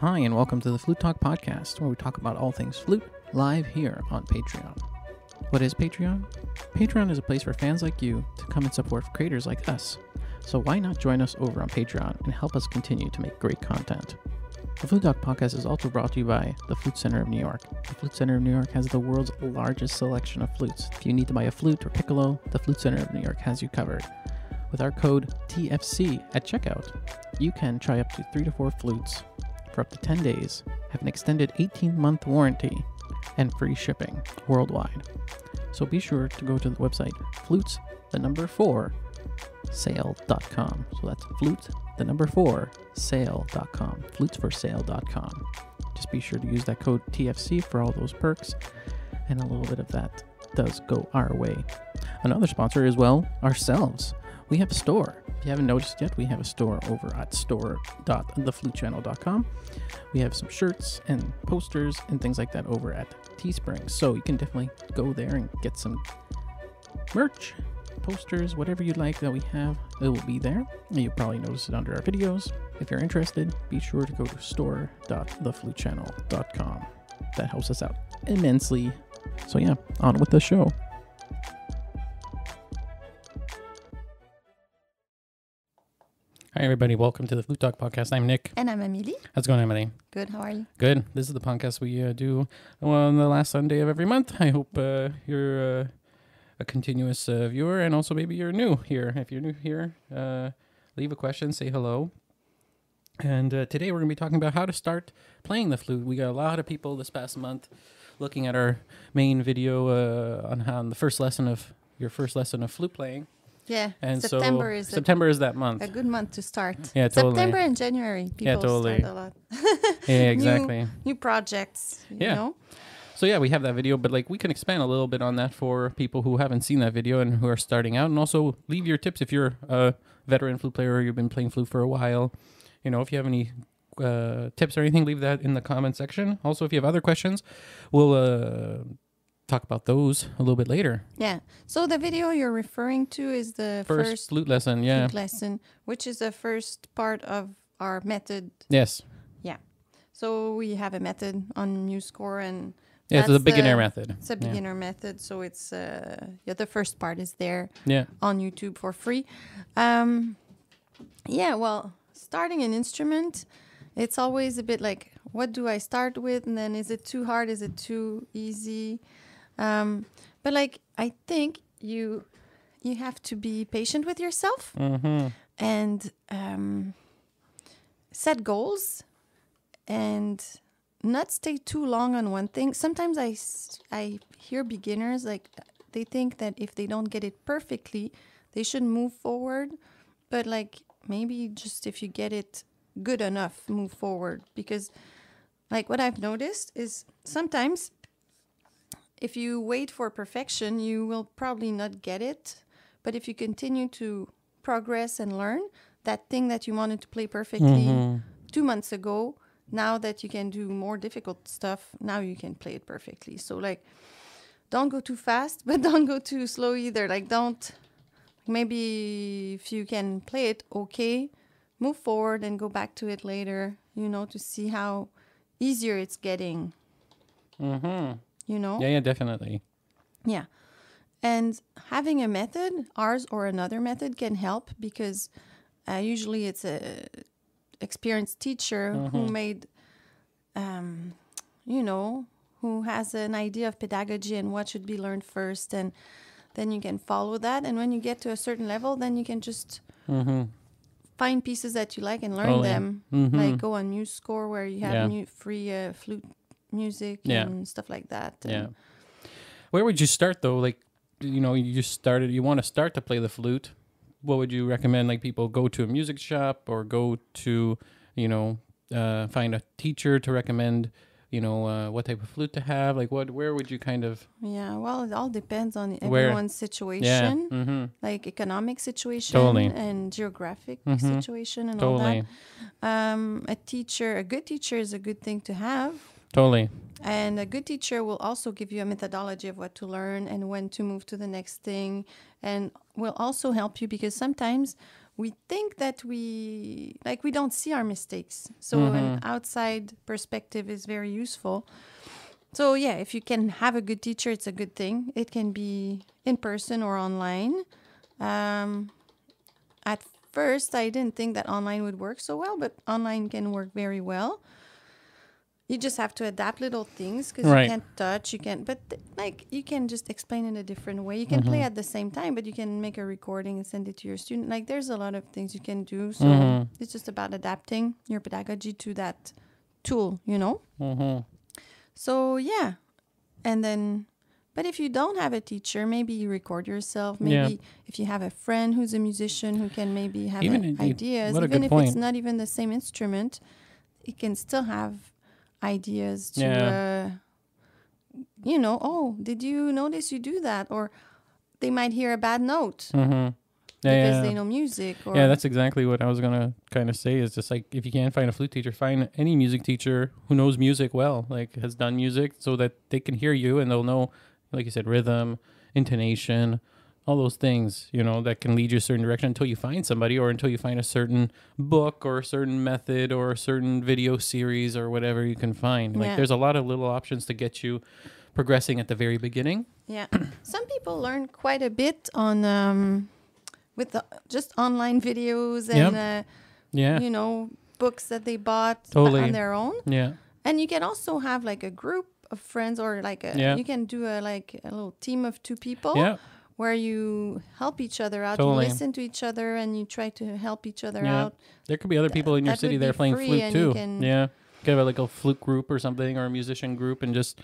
Hi, and welcome to the Flute Talk podcast, where we talk about all things flute live here on Patreon. What is Patreon? Patreon is a place for fans like you to come and support creators like us. So why not join us over on Patreon and help us continue to make great content? The Flute Talk podcast is also brought to you by the Flute Center of New York. The Flute Center of New York has the world's largest selection of flutes. If you need to buy a flute or piccolo, the Flute Center of New York has you covered. With our code TFC at checkout, you can try up to three to four flutes for up to 10 days, have an extended 18 month warranty, and free shipping worldwide. So be sure to go to the website flutes, the number four, sale.com. So that's flute, the number four, sale.com. Flutesforsale.com. Just be sure to use that code TFC for all those perks, and a little bit of that does go our way. Another sponsor as well, ourselves. We have a store. If you haven't noticed yet, we have a store over at store.theflutechannel.com. We have some shirts and posters and things like that over at Teespring. So you can definitely go there and get some merch, posters, whatever you like that we have, it will be there. You'll probably notice it under our videos. If you're interested, be sure to go to store.theflutechannel.com. That helps us out immensely. So yeah, on with the show. Hi everybody, welcome to the Flute Talk podcast. I'm Nick. And I'm Amelie. How's it going, Amelie? Good. How are you? Good. This is the podcast we uh, do on the last Sunday of every month. I hope uh, you're uh, a continuous uh, viewer and also maybe you're new here. If you're new here, uh, leave a question, say hello. And uh, today we're going to be talking about how to start playing the flute. We got a lot of people this past month looking at our main video uh, on how on the first lesson of your first lesson of flute playing. Yeah. And September so is a, September is that month. a good month to start. Yeah, totally. September and January. People Yeah, totally. start a lot. yeah, exactly. New projects. You Yeah. know? So yeah, we have that video, but like we can expand a little bit on that for people who haven't seen that video and who are starting out, and also leave your tips if you're a veteran flute player or you've been playing flute for a while. You know, if you have any uh, tips or anything, leave that in the comment section. Also, if you have other questions, we'll uh, talk about those a little bit later. Yeah. So the video you're referring to is the First, first, flute lesson, yeah, flute lesson, which is the first part of our method. yes, Yeah. So we have a method on MuseScore and yeah. It's a beginner the- method. it's a Yeah. beginner method. So it's uh yeah, the first part is there. Yeah, on YouTube for free. Um, yeah, well, starting an instrument, it's always a bit like, what do I start with? And then is it too hard? Is it too easy? Um, but like, I think you you have to be patient with yourself mm-hmm. and um, set goals and not stay too long on one thing. Sometimes I I hear beginners like they think that if they don't get it perfectly, they should move forward. But like maybe just if you get it good enough, move forward. Because like what I've noticed is sometimes if you wait for perfection, you will probably not get it. But if you continue to progress and learn, that thing that you wanted to play perfectly Mm-hmm. two months ago, now that you can do more difficult stuff, now you can play it perfectly. So like don't go too fast, but don't go too slow either. Like don't maybe if you can play it okay, move forward and go back to it later, you know, to see how easier it's getting, Mm-hmm. You know? Yeah, yeah, definitely. Yeah. And having a method, ours or another method, can help because uh, usually it's a experienced teacher who made, um, you know, who has an idea of pedagogy and what should be learned first, and then you can follow that. And when you get to a certain level, then you can just Mm-hmm. find pieces that you like and learn Totally. them. Mhm. Like go on MuseScore where you have Yeah. new free uh, flute music Yeah. and stuff like that. Yeah. Where would you start though? Like, you know, you just started. You want to start to play the flute. What would you recommend? Like, people go to a music shop or go to, you know, uh, find a teacher to recommend. You know, uh, what type of flute to have. Like, what? Where would you kind of? Yeah, well, it all depends on Where- everyone's Yeah. situation, Mm-hmm. like economic situation Totally. and geographic Mhm. situation and all that. Um, a teacher, a good teacher is a good thing to have. Totally. And a good teacher will also give you a methodology of what to learn and when to move to the next thing, and will also help you because sometimes we think that we like we don't see our mistakes. So an outside perspective is very useful. So yeah, if you can have a good teacher, it's a good thing. It can be in person or online. Um, at first, I didn't think that online would work so well, but online can work very well. You just have to adapt little things because Right. you can't touch. You can't but th- like you can just explain in a different way. You can play at the same time, but you can make a recording and send it to your student. Like there's a lot of things you can do. So it's just about adapting your pedagogy to that tool. You know. Mm-hmm. So yeah, and then, but if you don't have a teacher, maybe you record yourself. Maybe Yeah. if you have a friend who's a musician who can maybe have Even a- ideas, even if point. it's not even the same instrument, it can still have ideas to. Uh, you know, oh, did you notice you do that? Or they might hear a bad note Mm-hmm. Yeah, because yeah. they know music. Or Yeah, that's exactly what I was gonna kind of say. Is just like if you can't find a flute teacher, find any music teacher who knows music well, like has done music, so that they can hear you and they'll know, like you said, rhythm, intonation, all those things. You know that can lead you a certain direction until you find somebody, or until you find a certain book or a certain method or a certain video series or whatever you can find. Like there's a lot of little options to get you progressing at the very beginning. Yeah, some people learn quite a bit on um, with the, just online videos and uh, Yeah, you know books that they bought Totally. on their own. yeah, And you can also have like a group of friends or like a, Yeah. you can do a like a little team of two people yeah. Where you help each other out. Totally. You listen to each other and you try to help each other Yeah. out. There could be other people in your that city that are playing flute you too. can- yeah. Get a, like a flute group or something or a musician group and just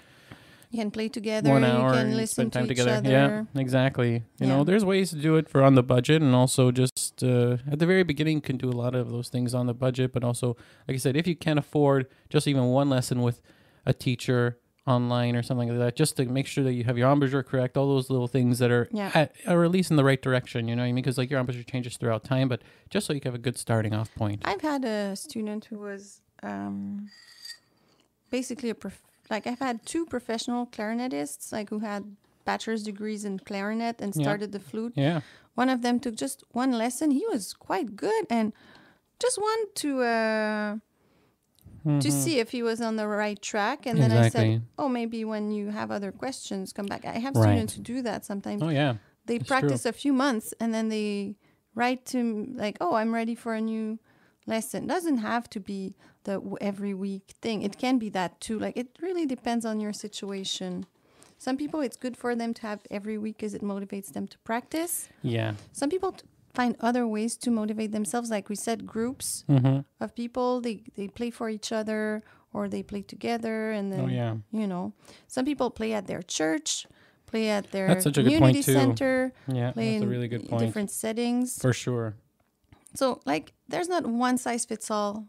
You can play together. one you hour can and listen spend time to each together. other. Yeah, exactly. You know, there's ways to do it for on the budget and also just uh, at the very beginning you can do a lot of those things on the budget, but also like I said, if you can't afford just even one lesson with a teacher online or something like that, just to make sure that you have your embouchure correct, all those little things that are Yeah. at, or at least in the right direction, you know what I mean? Because like your embouchure changes throughout time, but just so you have a good starting off point. I've had a student who was um, basically a prof- like I've had two professional clarinetists like who had bachelor's degrees in clarinet and Yeah. started the flute. Yeah. One of them took just one lesson. He was quite good and just wanted to uh, to see if he was on the right track. And then I Mm-hmm. Said, "Oh, maybe when you have other questions, come back." I have Right. students who do that sometimes. Oh yeah. they It's true. practice a few months and then they write to m- like oh i'm ready for a new lesson doesn't have to be the w- every week thing it can be that too like it really depends on your situation some people it's good for them to have every week because it motivates them to practice Yeah. some people t- find other ways to motivate themselves like we said groups Mm-hmm. of people they, they play for each other or they play together and then Oh yeah. you know some people play at their church play at their That's such a good community point, too. center Yeah. play That's a really good point. different settings. For sure. So like there's not one size fits all.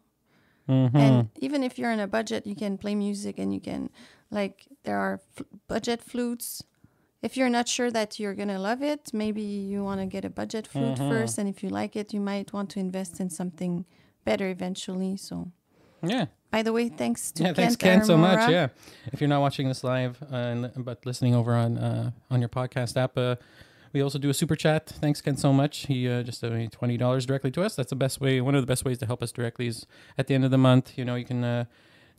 Mm-hmm. And even if you're in a budget, you can play music and you can like there are f- budget flutes. If you're not sure that you're going to love it, maybe you want to get a budget flute Mhm. first and if you like it, you might want to invest in something better eventually. So yeah. by the way, thanks to Yeah, thanks Ken so much. Yeah, if you're not watching this live, uh, and but listening over on uh, on your podcast app, uh, we also do a super chat. Thanks Ken so much. He uh, just donated twenty dollars directly to us. That's the best way. One of the best ways to help us directly is at the end of the month. You know, you can uh,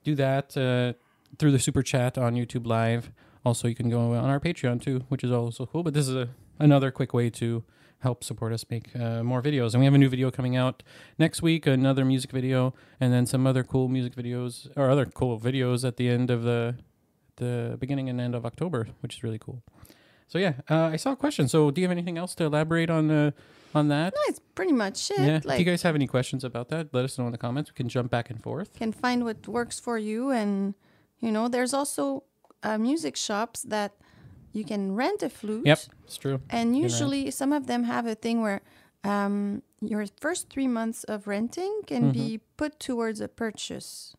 do that uh, through the super chat on YouTube Live. Also, you can go on our Patreon too, which is also cool. But this is a, another quick way to help support us make uh, more videos. And we have a new video coming out next week, another music video, and then some other cool music videos or other cool videos at the end of the the beginning and end of October, which is really cool. So yeah, uh, I saw a question. So do you have anything else to elaborate on uh, on that? No, it's pretty much it. yeah. Like if you guys have any questions about that, let us know in the comments. We can jump back and forth. can find what works for you and you know there's also uh, music shops that you can rent a flute Yep, it's true. and usually some of them have a thing where um, your first three months of renting can be Mm-hmm. put towards a purchase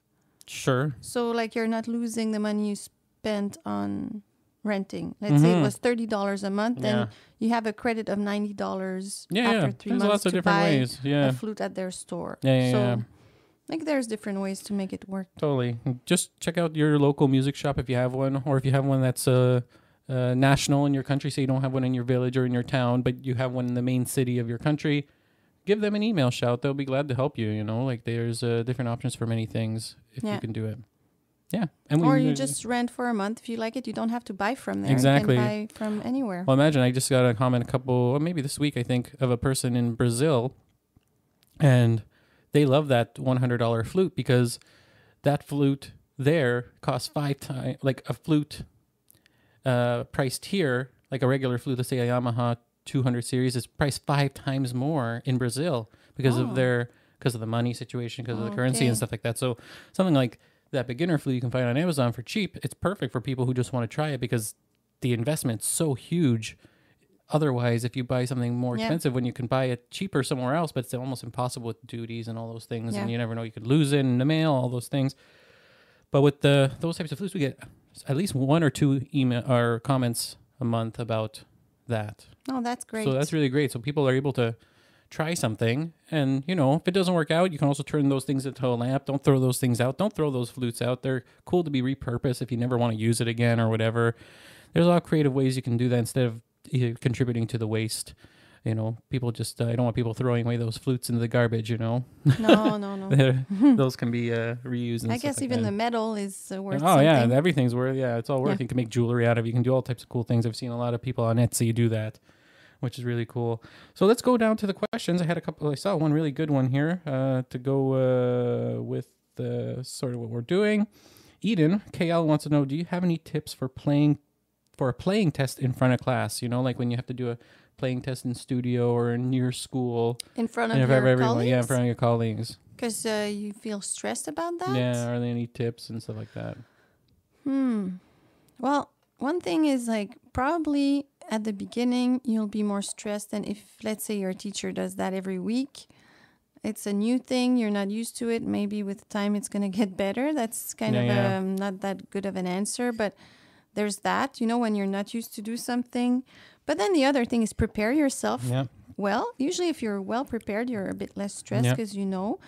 Sure. so like you're not losing the money you spent on renting let's say it Mhm. was $30 a month Yeah. and you have a credit of $90 Yeah, after yeah. three There's months lots of to different buy ways. Yeah. a flute at their store Yeah, yeah, so yeah. Like there's different ways to make it work Totally. Just check out your local music shop if you have one, or if you have one that's uh, uh, national in your country. Say you don't have one in your village or in your town, but you have one in the main city of your country. give them an email shout. They'll be glad to help you. You know, like there's uh, different options for many things if Yeah. you can do it. Yeah, and or you just rent for a month if you like it. You don't have to buy from there. Exactly. You can buy from anywhere. Well, imagine I just got a comment a couple, maybe this week, I think, of a person in Brazil, and they love that one hundred dollar flute because that flute there costs five times, like a flute uh, priced here, like a regular flute, let's say a Yamaha two hundred series, is priced five times more in Brazil because Oh. of their because of the money situation, because of the currency and stuff like that. So something like that beginner flute you can find on Amazon for cheap. It's perfect for people who just want to try it because the investment's so huge. Otherwise, if you buy something more Yeah. expensive when you can buy it cheaper somewhere else, but it's almost impossible with duties and all those things, and you never know you could lose it in the mail, all those things. But with the those types of flutes, we get at least one or two email or comments a month about that. oh that's great. So that's really great. So people are able to try something, and you know, if it doesn't work out, you can also turn those things into a lamp. Don't throw those things out. Don't throw those flutes out. They're cool to be repurposed if you never want to use it again or whatever. There's a lot of creative ways you can do that instead of contributing to the waste. You know, people just uh, I don't want people throwing away those flutes into the garbage. You know, no, no, no. Those can be uh, reused. I guess like even that. the metal is uh, worth Oh something. yeah, everything's worth. Yeah, it's all worth. Yeah. You can make jewelry out of. it. You can do all types of cool things. I've seen a lot of people on Etsy do that, which is really cool. So let's go down to the questions. I had a couple. I saw one really good one here uh, to go uh, with uh, sort of what we're doing. Eden KL wants to know: Do you have any tips for playing for a playing test in front of class? You know, like when you have to do a playing test in studio or in your school, in front of and if your everyone, yeah, in front of your colleagues. because uh, you feel stressed about that. Yeah, are there any tips and stuff like that? Hmm. Well, one thing is like probably at the beginning you'll be more stressed than if let's say your teacher does that every week. It's a new thing, you're not used to it. Maybe with time it's going to get better. That's kind Yeah, of yeah. Um, not that good of an answer, but there's that, you know, when you're not used to do something. But then the other thing is prepare yourself Yeah, well. Usually if you're well prepared, you're a bit less stressed Yeah. because you know.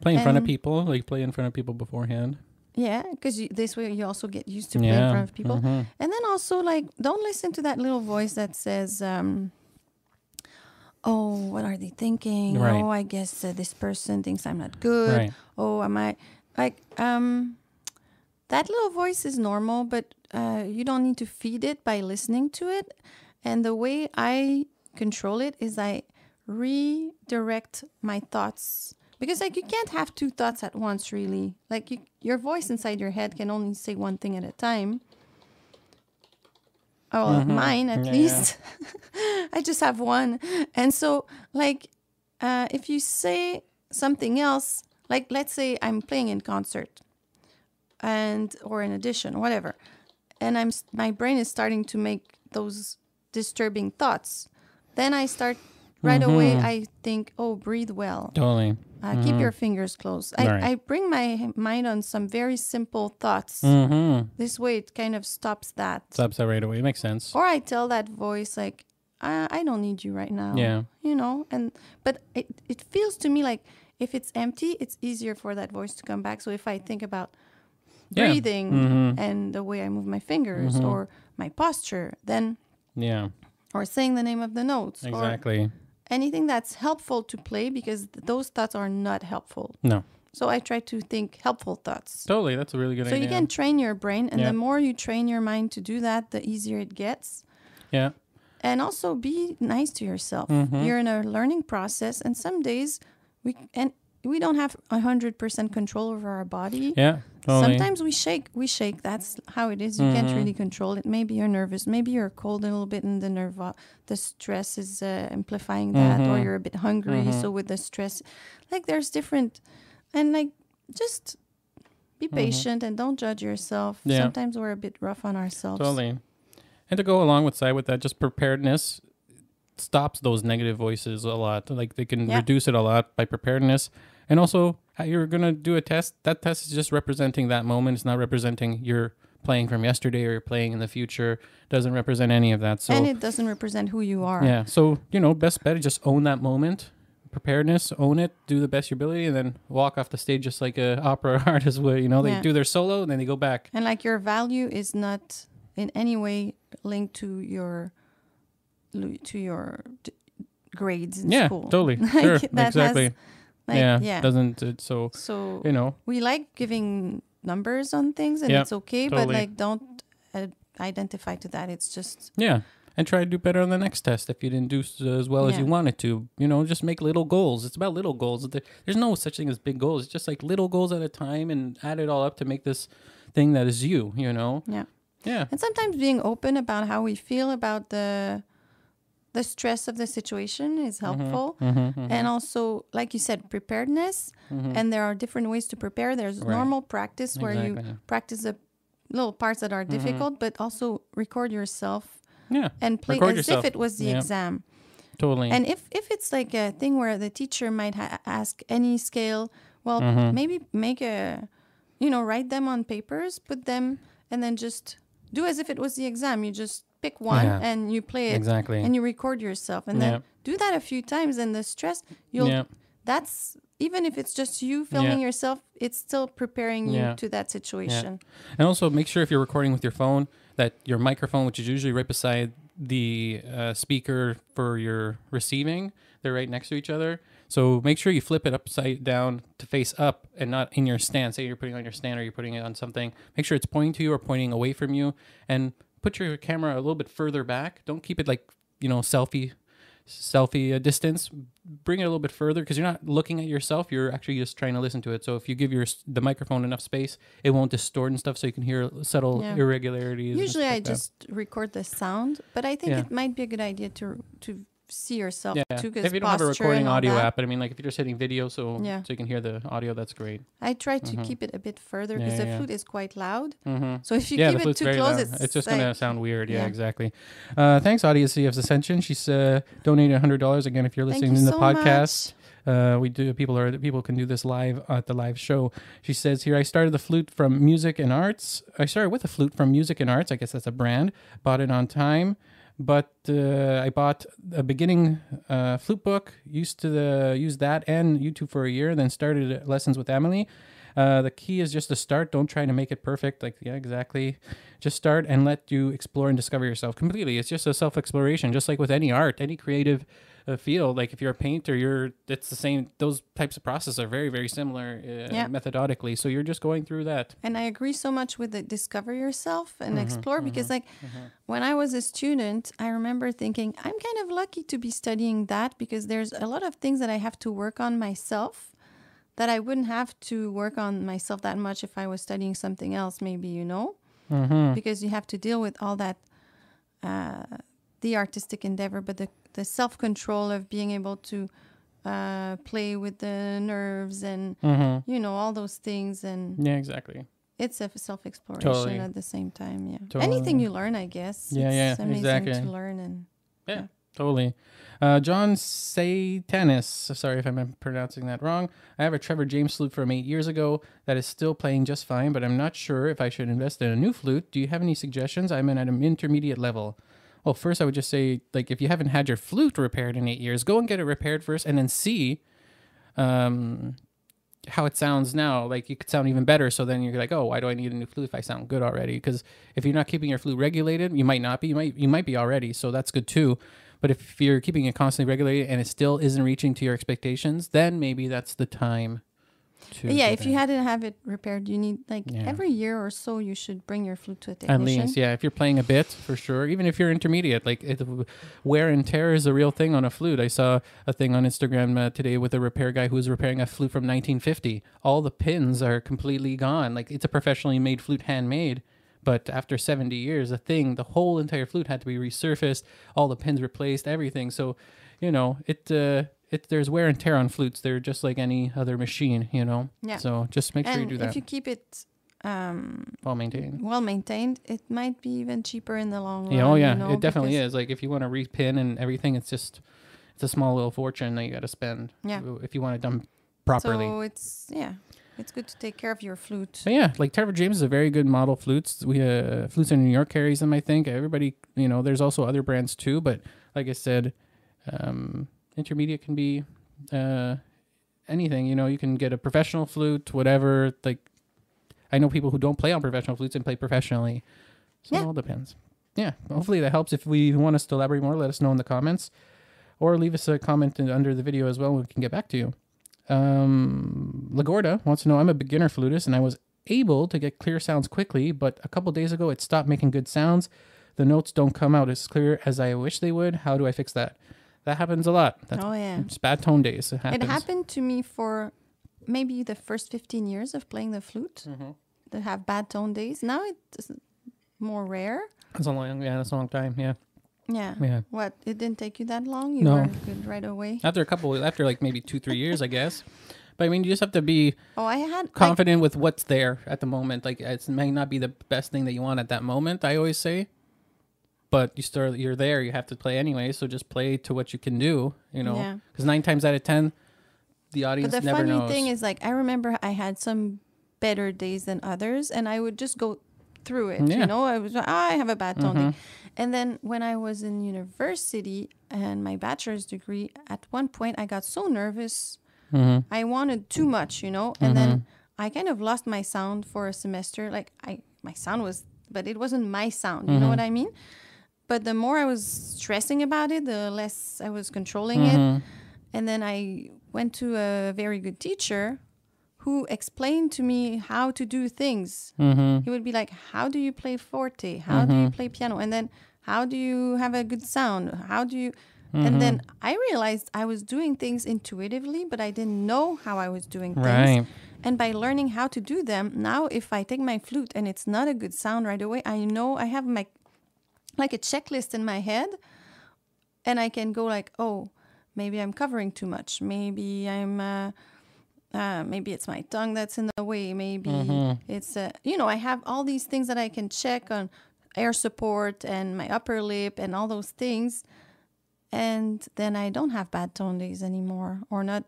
play in front of people, like play in front of people beforehand. Yeah, because this way you also get used to playing in front of people. mhm. And then also, like, don't listen to that little voice that says, um, "Oh, what are they thinking? Right. Oh, I guess uh, this person thinks I'm not good. Right. Oh, am I like um?" That little voice is normal, but uh, you don't need to feed it by listening to it. And the way I control it is I redirect my thoughts. Because like you can't have two thoughts at once really. Like you, your voice inside your head can only say one thing at a time. Oh Mhm. mine at Yeah, least. I just have one. And so like uh, if you say something else like let's say i'm playing in concert and or in addition whatever and i'm my brain is starting to make those disturbing thoughts then i start right away Mhm. i think oh breathe well Totally. uh, keep Mhm. your fingers closed I, Right. I bring my mind on some very simple thoughts Mm-hmm. this way it kind of stops that Stops that right away. It makes sense. or i tell that voice like I, I don't need you right now Yeah. you know and but it, it feels to me like if it's empty it's easier for that voice to come back so if i think about Yeah. breathing Mhm. and the way i move my fingers Mhm. or my posture then Yeah. or saying the name of the notes or Exactly. anything that's helpful to play because those thoughts are not helpful No. so i try to think helpful thoughts Totally. That's a really good so idea. So you can train your brain and Yeah. the more you train your mind to do that the easier it gets Yeah. and also be nice to yourself Mhm. you're in a learning process and some days we and we don't have 100% control over our body Yeah. Totally. sometimes we shake we shake that's how it is you can't Mhm. really control it maybe you're nervous maybe you're cold a little bit and the nerve the stress is uh, amplifying that or Mhm. you're a bit hungry Mhm. so with the stress like there's different and like just be patient and don't judge yourself Mm-hmm. Yeah. sometimes we're a bit rough on ourselves Totally. And to go along with side with that, just preparedness stops those negative voices a lot. Like they can Yeah. reduce it a lot by preparedness. And also, uh, you're gonna do a test. That test is just representing that moment. It's not representing your playing from yesterday or you're playing in the future. Doesn't represent any of that. So and it doesn't represent who you are yeah. So you know, best bet is just own that moment. Preparedness, own it, do the best of your ability, and then walk off the stage just like a opera artist would. You know, they Yeah. do their solo and then they go back. And like your value is not in any way linked to your to your d- grades in yeah, school. totally. Like, sure, exactly. Like, yeah, yeah. doesn't it, so So you know we like giving numbers on things, and Yeah, it's okay. But like, don't uh, identify to that. It's just Yeah. And try to do better on the next test if you didn't do as well as you wanted to. You know, just make little goals. It's about little goals. There's no such thing as big goals. It's just like little goals at a time and add it all up to make this thing that is you, you know? yeah. Yeah. And sometimes being open about how we feel about the the stress of the situation is helpful. Mm-hmm, And also, like you said, preparedness. And there are different ways to prepare. There's Right. normal practice where you practice the little parts that are Mm-hmm. difficult, but also record yourself Yeah. and play Record as yourself. if it was the exam. Totally. And if if it's like a thing where the teacher might ha- ask any scale, well, Mm-hmm. maybe make a, you know, write them on papers, put them, and then just do as if it was the exam. You just pick one Yeah. and you play it, exactly. and you record yourself, and Yeah. then do that a few times. And the stress, you'll yeah. that's even if it's just you filming yourself, it's still preparing you to that situation. And also make sure if you're recording with your phone that your microphone, which is usually right beside the uh, speaker for your receiving, they're right next to each other. So make sure you flip it upside down to face up and not in your stand. Say you're putting it on your stand or you're putting it on something. Make sure it's pointing to you or pointing away from you, and put your camera a little bit further back. Don't keep it like you know selfie selfie uh, distance bring it a little bit further because you're not looking at yourself you're actually just trying to listen to it so if you give your the microphone enough space it won't distort and stuff so you can hear subtle Yeah. irregularities Usually, I like just record the sound, but I think Yeah. it might be a good idea to to see yourself yeah too. if you don't have a recording audio that. app but i mean like if you're just hitting video so Yeah. so you can hear the audio that's great I try to keep it a bit further Mm-hmm. Because yeah, the flute is quite loud. mm-hmm. So if you yeah, keep it too close, loud. it's, just like, gonna sound weird. Yeah, exactly. Uh, thanks, Audience of Ascension. She's uh, donated hundred dollars again. If you're listening you to the so podcast, uh, we do. People are people can do this live at the live show. She says here, I started the flute from Music and Arts. I started with a flute from Music and Arts. I guess that's a brand. Bought it on time. But uh, I bought a beginning uh, flute book. Used to the, use that and YouTube for a year. Then started lessons with Amelie. Uh, the key is just to start. Don't try to make it perfect. Like, yeah, exactly. Just start and let you explore and discover yourself completely. It's just a self exploration, just like with any art, any creative field. Like, if you're a painter, you're it's the same. Those types of processes are very, very similar uh, Yeah. methodically. So you're just going through that. And I agree so much with the discover yourself Mm-hmm, and explore because, like, when I was a student, I remember thinking, I'm kind of lucky to be studying that because there's a lot of things that I have to work on myself that I wouldn't have to work on myself that much if I was studying something else, maybe, you know? Mm-hmm. Because you have to deal with all that, uh, the artistic endeavor, but the, the self control of being able to uh, play with the nerves and, Mm-hmm. you know, all those things. And Yeah, exactly. it's a self exploration Totally. at the same time. Yeah. Totally. Anything you learn, I guess. Yeah, it's yeah, amazing exactly. to learn and Yeah, totally. Uh, John Satanis. Sorry if I'm pronouncing that wrong. I have a Trevor James flute from eight years ago that is still playing just fine, but I'm not sure if I should invest in a new flute. Do you have any suggestions? I'm at an intermediate level. Well, first I would just say, like, if you haven't had your flute repaired in eight years, go and get it repaired first, and then see um, how it sounds now. Like, you could sound even better. So then you're like, oh, why do I need a new flute if I sound good already? Because if you're not keeping your flute regulated, you might not be. You might you might be already. So that's good too. But if you're keeping it constantly regulated and it still isn't reaching to your expectations, then maybe that's the time. Yeah, if you had to have it repaired, you need like Yeah. every year or so you should bring your flute to a technician. At least, yeah. If you're playing a bit, for sure. Even if you're intermediate, like it, wear and tear is a real thing on a flute. I saw a thing on Instagram uh, today with a repair guy who was repairing a flute from 1950. All the pins are completely gone. Like it's a professionally made flute, handmade. But after 70 years, a thing, the whole entire flute had to be resurfaced, all the pins replaced, everything. So, you know, it uh, it there's wear and tear on flutes. They're just like any other machine, you know. Yeah. So just make sure you do that. if you keep it um, well maintained. well maintained, it might be even cheaper in the long run. Yeah, oh yeah, you know, it definitely is. Like if you want to repin and everything, it's just it's a small little fortune that you got to spend. Yeah. If you want it done properly. So it's yeah, it's good to take care of your flute. So yeah, like Trevor James is a very good model flutes. We uh, flutes in New York carries them. I think everybody, you know, there's also other brands too. But like I said, um, intermediate can be uh, anything. You know, you can get a professional flute, whatever. Like I know people who don't play on professional flutes and play professionally. So Yeah. it all depends. Yeah, hopefully that helps. If we want us to elaborate more, let us know in the comments. or leave us a comment under the video as well. We can get back to you. Um, Lagorda wants to know I'm a beginner flutist and I was able to get clear sounds quickly, but a couple days ago it stopped making good sounds. The notes don't come out as clear as I wish they would. How do I fix that? That happens a lot. That's oh yeah. it's bad tone days. It happens. It happened to me for maybe the first 15 years of playing the flute Mm-hmm. to have bad tone days. Now it's more rare. That's a long, yeah, that's a long time. Yeah, Yeah. yeah. What? It didn't take you that long? You No. were good right away? After a couple, after like maybe two, three years, I guess. But I mean, you just have to be Oh, I had. I, confident with what's there at the moment. Like it may not be the best thing that you want at that moment. I always say, but you still you're there. You have to play anyway. So just play to what you can do. You know, Yeah. because nine times out of ten, the audience but the never funny knows. thing is, like, I remember I had some better days than others, and I would just go through it. Yeah. Mm-hmm. You know, I was, "Ah, I have a bad tone day. And then when I was in university and my bachelor's degree, at one point I got so nervous. Mm-hmm. I wanted too much, you know, and then I kind of lost my sound for a semester. Like I, my sound was, but it wasn't my sound. You know what I mean? But the more I was stressing about it, the less I was controlling Mm-hmm. it. And then I went to a very good teacher who explained to me how to do things. Mm-hmm. He would be like, How do you play forte? How do you play piano? And then, How do you have a good sound? How do you. And then Mm-hmm. I realized I was doing things intuitively, but I didn't know how I was doing things. Right. And by learning how to do them, now if I take my flute and it's not a good sound right away, I know I have my like a checklist in my head and I can go like, oh, maybe I'm covering too much. Maybe I'm uh, uh, maybe it's my tongue that's in the way. Maybe it's uh, you know, I have all these things that I can check on air support and my upper lip and all those things. And then I don't have bad tone days anymore or not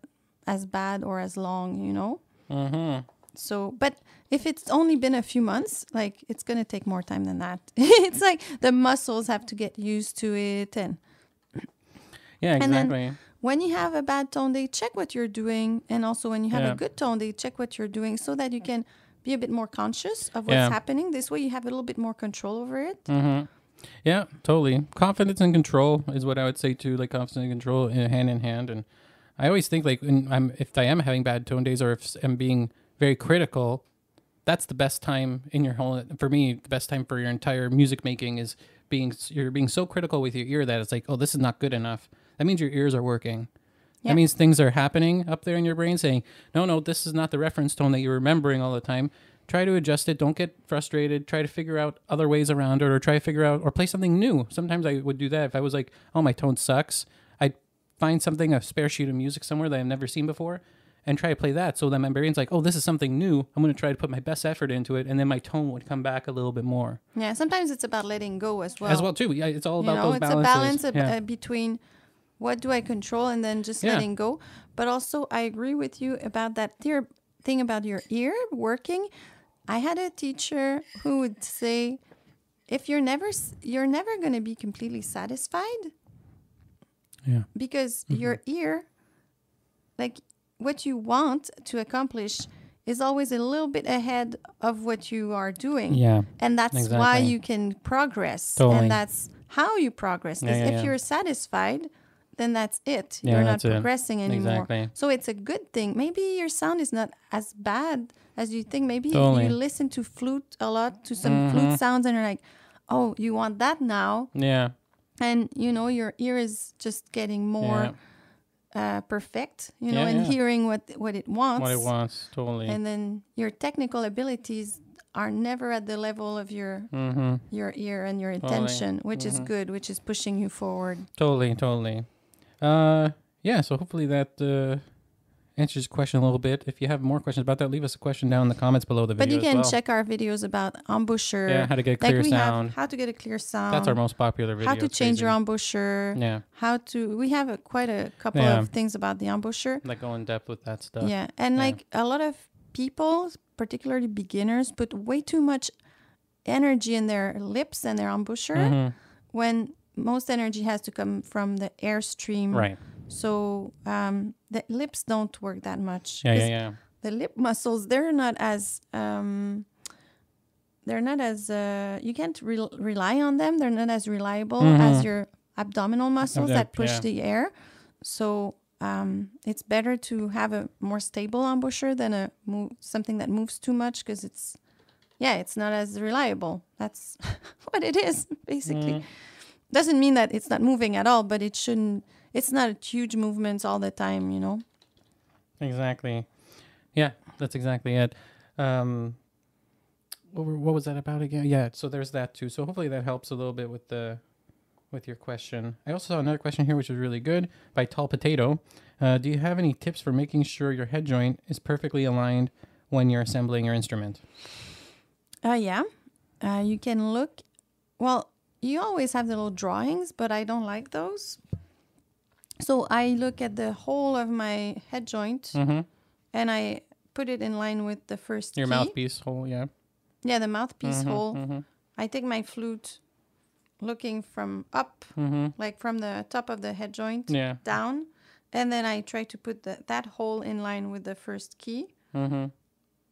as bad or as long, you know? Mm-hmm. So, but if it's only been a few months, like it's going to take more time than that. it's like the muscles have to get used to it. And Yeah, And then- exactly. when you have a bad tone day, check what you're doing. And also when you have Yeah. a good tone day, check what you're doing so that you can be a bit more conscious of what's Yeah. happening. This way you have a little bit more control over it. Mm-hmm. Yeah, totally. Confidence and control is what I would say too. Like confidence and control in hand in hand. And I always think like when I'm if I am having bad tone days or if I'm being very critical, that's the best time in your whole. For me, the best time for your entire music making is being you're being so critical with your ear that it's like, oh, this is not good enough. That means your ears are working. That means things are happening up there in your brain saying, no, no, this is not the reference tone that you're remembering all the time. Try to adjust it. Don't get frustrated. Try to figure out other ways around it or try to figure out or play something new. Sometimes I would do that. If I was like, oh, my tone sucks, I'd find something, a spare sheet of music somewhere that I've never seen before and try to play that. So then my brain's like, oh, this is something new. I'm going to try to put my best effort into it. And then my tone would come back a little bit more Yeah, sometimes it's about letting go as well. as well, too. Yeah, it's all you about know, those it's balances. a balance ab- yeah. uh, between what do I control and then just Yeah. letting go. But also, I agree with you about that dear thing about your ear working. I had a teacher who would say, if you're never you're never going to be completely satisfied yeah. because Mm-hmm. your ear like what you want to accomplish is always a little bit ahead of what you are doing Yeah. and that's why you can progress Totally. and that's how you progress Yeah, yeah, if yeah. you're satisfied then that's it you're not that's it. progressing anymore Exactly. so it's a good thing maybe your sound is not as bad as you think maybe Totally. you listen to flute a lot to some Mhm. flute sounds and you're like oh you want that now Yeah. and you know your ear is just getting more uh, perfect you know Yeah, and yeah. hearing what what it wants What it wants. Totally. and then your technical abilities are never at the level of your mm-hmm. your ear and your Totally. intention which is Mhm. good which is pushing you forward Totally, totally. Uh, yeah. So hopefully that uh, answers your question a little bit. If you have more questions about that, leave us a question down in the comments below the video. but you can well. check our videos about embouchure Yeah, how to get a like clear we sound. have how to get a clear sound That's our most popular video. how to It's change your crazy. embouchure Yeah, how to we have a, quite a couple Yeah. of things about the embouchure like go in depth with that stuff. Yeah, and Yeah. like a lot of people, particularly beginners, put way too much energy in their lips and their embouchure Mhm. when most energy has to come from the airstream. Right. So um, the lips don't work that much. Yeah, yeah, yeah. The lip muscles, they're not as. Um, they're not as uh, you can't re- rely on them. They're not as reliable Mhm. as your abdominal muscles that push yeah. the air. So um, it's better to have a more stable embouchure than a move, something that moves too much because it's yeah, it's not as reliable. That's what it is basically. Mm. Doesn't mean that it's not moving at all, but it shouldn't. It's not huge movements all the time, you know. Exactly. Yeah, that's exactly it. Um, what, were- what was that about again? Yeah, so there's that too. So hopefully that helps a little bit with the with your question. I also saw another question here, which is really good by Tall Potato. Uh, do you have any tips for making sure your head joint is perfectly aligned when you're assembling your instrument? Uh, yeah. Uh, you can look. Well, you always have the little drawings, but I don't like those. So I look at the whole of my head joint Mm-hmm. and I put it in line with the first Your key. mouthpiece hole, yeah. Yeah, the mouthpiece Mhm, hole. mhm, I take my flute looking from up, mhm. like from the top of the head joint Yeah. down, and then I try to put the, that hole in line with the first key. Mm-hmm.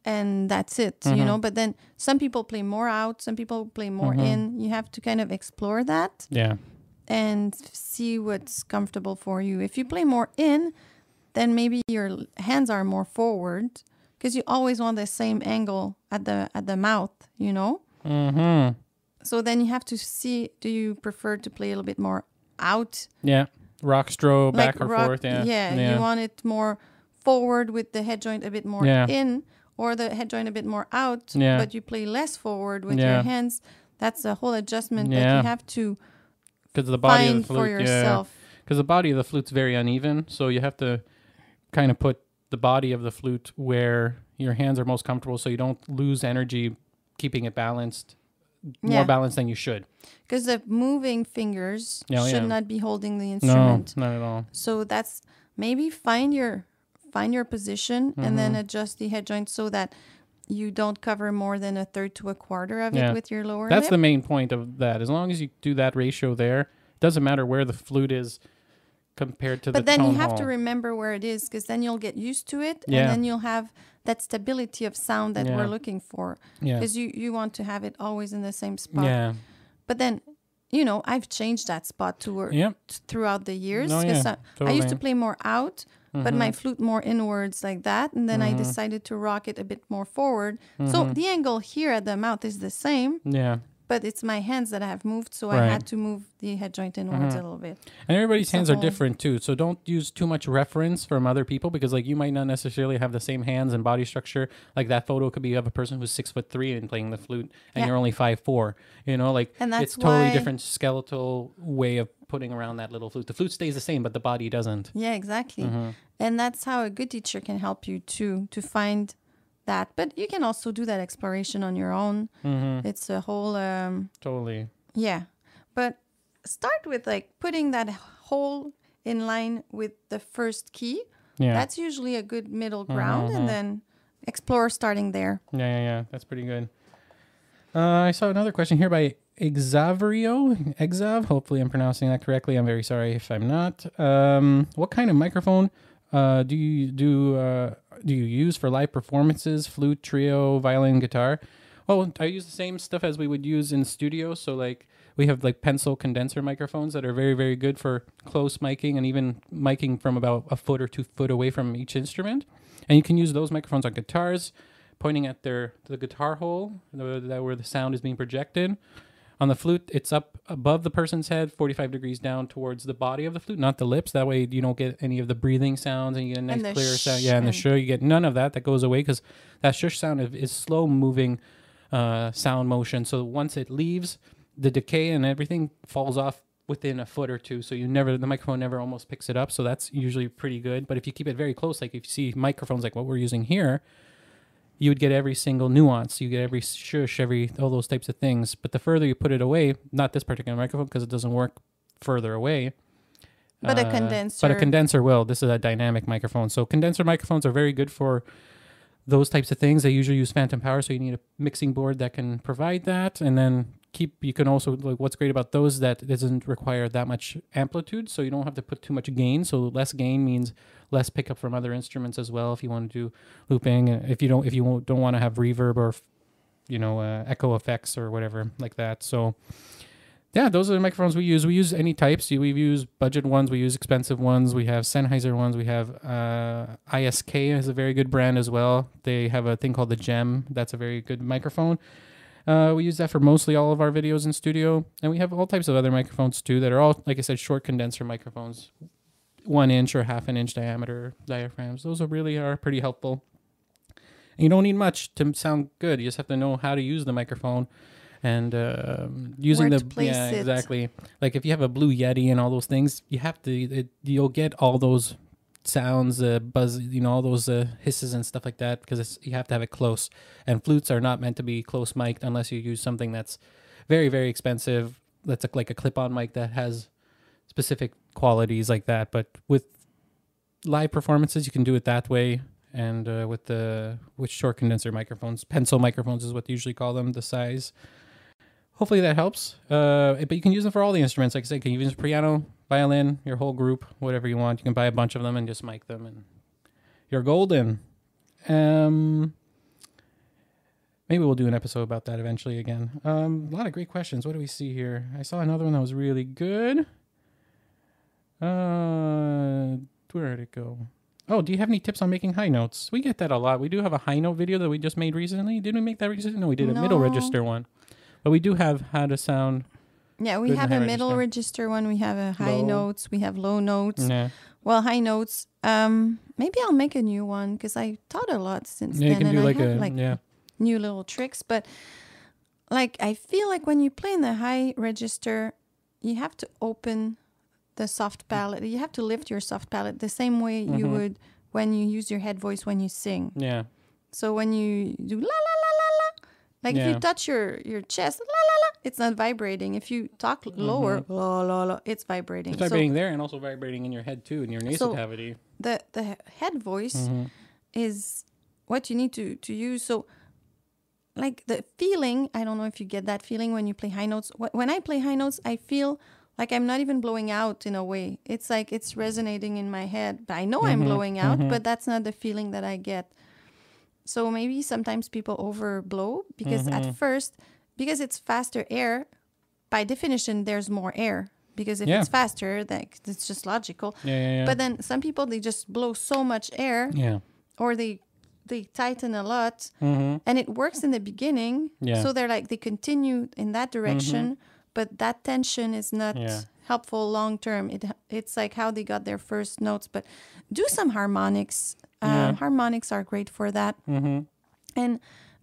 and that's it you Mhm. know but then some people play more out some people play more in you have to kind of explore that Yeah. And see what's comfortable for you if you play more in then maybe your hands are more forward because you always want the same angle at the at the mouth you know Mm-hmm. so then you have to see do you prefer to play a little bit more out Yeah. Rock strobe back like or rock- forth. Yeah. yeah you want it more forward with the head joint a bit more Yeah. in or the head joint a bit more out Yeah. but you play less forward with Yeah. your hands that's a whole adjustment that you have to Because the body of the flute, for yeah. because the body of the flute's very uneven so you have to kind of put the body of the flute where your hands are most comfortable so you don't lose energy keeping it balanced more Yeah. balanced than you should because the moving fingers Yeah, should yeah. not be holding the instrument. no not at all so that's maybe find your find your position and then Mhm. adjust the head joint so that you don't cover more than a third to a quarter of Yeah. it with your lower that's lip. the main point of that as long as you do that ratio there it doesn't matter where the flute is compared to the but the then you have hall. to remember where it is because then you'll get used to it Yeah. and then you'll have that stability of sound that Yeah. we're looking for yeah because you you want to have it always in the same spot yeah but then you know i've changed that spot to work yep throughout the years No, 'cause yeah, I, I used to play more out but my Mhm. flute more inwards like that and then i Mhm. decided to rock it a bit more forward so Mhm. the angle here at the mouth is the same yeah but it's my hands that I have moved so i had to move the head joint inwards Mhm. a little bit And everybody's hands are different too. So don't use too much reference from other people because like you might not necessarily have the same hands and body structure. Like that photo could be of a person who's six foot three and playing the flute and Yeah. you're only five four. You know, like And that's it's totally different skeletal way of putting around that little flute. The flute stays the same, but the body doesn't. yeah exactly Mhm. And that's how a good teacher can help you too to find that. But you can also do that exploration on your own. Mhm. It's a whole um Totally. yeah. But start with like putting that hole in line with the first key. Yeah. That's usually a good middle ground Mhm. and then explore starting there. Yeah, yeah, yeah. That's pretty good. Uh, I saw another question here by Exavrio. Exav. Hopefully, I'm pronouncing that correctly. I'm very sorry if I'm not. Um, what kind of microphone uh, do you do? Uh, do you use for live performances? Flute, trio, violin, guitar. Well, I use the same stuff as we would use in studio. So, like, we have like pencil condenser microphones that are very, very good for close miking and even miking from about a foot or two foot away from each instrument. And you can use those microphones on guitars, pointing at their the guitar hole, that where the sound is being projected. On the flute, it's up above the person's head, 45 degrees down towards the body of the flute, not the lips. That way, you don't get any of the breathing sounds, and you get a nice clear sound. Yeah, and the shush, you get none of that. That goes away because that shush sound is, is slow moving uh, sound motion. So once it leaves, the decay and everything falls off within a foot or two. So you never, the microphone never almost picks it up. So that's usually pretty good. But if you keep it very close, like if you see microphones like what we're using here, you would get every single nuance. You get every shush, every all those types of things. But the further you put it away, not this particular microphone because it doesn't work further away. But a uh, condenser. But a condenser- condenser will. This is a dynamic microphone. So condenser microphones are very good for those types of things. They usually use phantom power, so you need a mixing board that can provide that. And then keep. You can also like what's great about those that doesn't require that much amplitude, so you don't have to put too much gain. So less gain means less pickup from other instruments as well. If you want to do looping, if you don't, if you don't want to have reverb or you know uh, echo effects or whatever like that. So yeah, those are the microphones we use. We use any types. We use budget ones. We use expensive ones. We have Sennheiser ones. We have uh, ISK is a very good brand as well. They have a thing called the Gem. That's a very good microphone. Uh, we use that for mostly all of our videos in studio, and we have all types of other microphones too that are all, like I said, short condenser microphones, one inch or half an inch diameter diaphragms. Those are really are pretty helpful. And you don't need much to sound good. You just have to know how to use the microphone and um using Where the yeah it. exactly like if you have a blue yeti and all those things you have to it, you'll get all those sounds uh, buzz you know all those uh, hisses and stuff like that because you have to have it close. And flutes are not meant to be close mic'd unless you use something that's very very expensive that's a, like a clip-on mic that has specific qualities like that. But with live performances you can do it that way. And uh, with the with short condenser microphones pencil microphones is what they usually call them the size. Hopefully that helps. Uh, but you can use them for all the instruments. Like i said you can use piano violin your whole group whatever you want you can buy a bunch of them and just mic them and you're golden um maybe we'll do an episode about that eventually again um a lot of great questions what do we see here i saw another one that was really good uh where did it go Oh, do you have any tips on making high notes? We get that a lot. We do have a high note video that we just made recently. Didn't we make that recently? No, we did a middle register one. But we do have how to sound. Yeah, we have a middle register. register one. We have a high Low. notes. We have low notes. Yeah, Well, high notes. Um, maybe I'll make a new one because I taught a lot since yeah then, and do I like have a like yeah. new little tricks. But like, I feel like when you play in the high register, you have to open the soft palate. You have to lift your soft palate the same way you Mhm. would when you use your head voice when you sing. Yeah, So when you do la la like if you touch your your chest, la la la, it's not vibrating. If you talk lower, la la la, it's vibrating. Mm-hmm. it's So vibrating there and also vibrating in your head too, in your nasal So- cavity. the the head voice Mhm. is what you need to to use. So like the feeling, I don't know if you get that feeling when you play high notes. When I play high notes, I feel like I'm not even blowing out in a way. It's like it's resonating in my head. But I know I'm Mhm, blowing out, mhm. but that's not the feeling that I get. So maybe sometimes people overblow because Mhm. at first, because it's faster air, by definition, there's more air. Because if Yeah. it's faster, like it's just logical. Yeah, yeah, yeah. But then some people they just blow so much air yeah. or they they tighten a lot Mm-hmm. and it works in the beginning. Yeah. Mm-hmm. So they're like they continue in that direction, but that tension is not. Helpful long term. It it's like how they got their first notes. But do some harmonics. Um, Yeah. Harmonics are great for that. Mm-hmm. And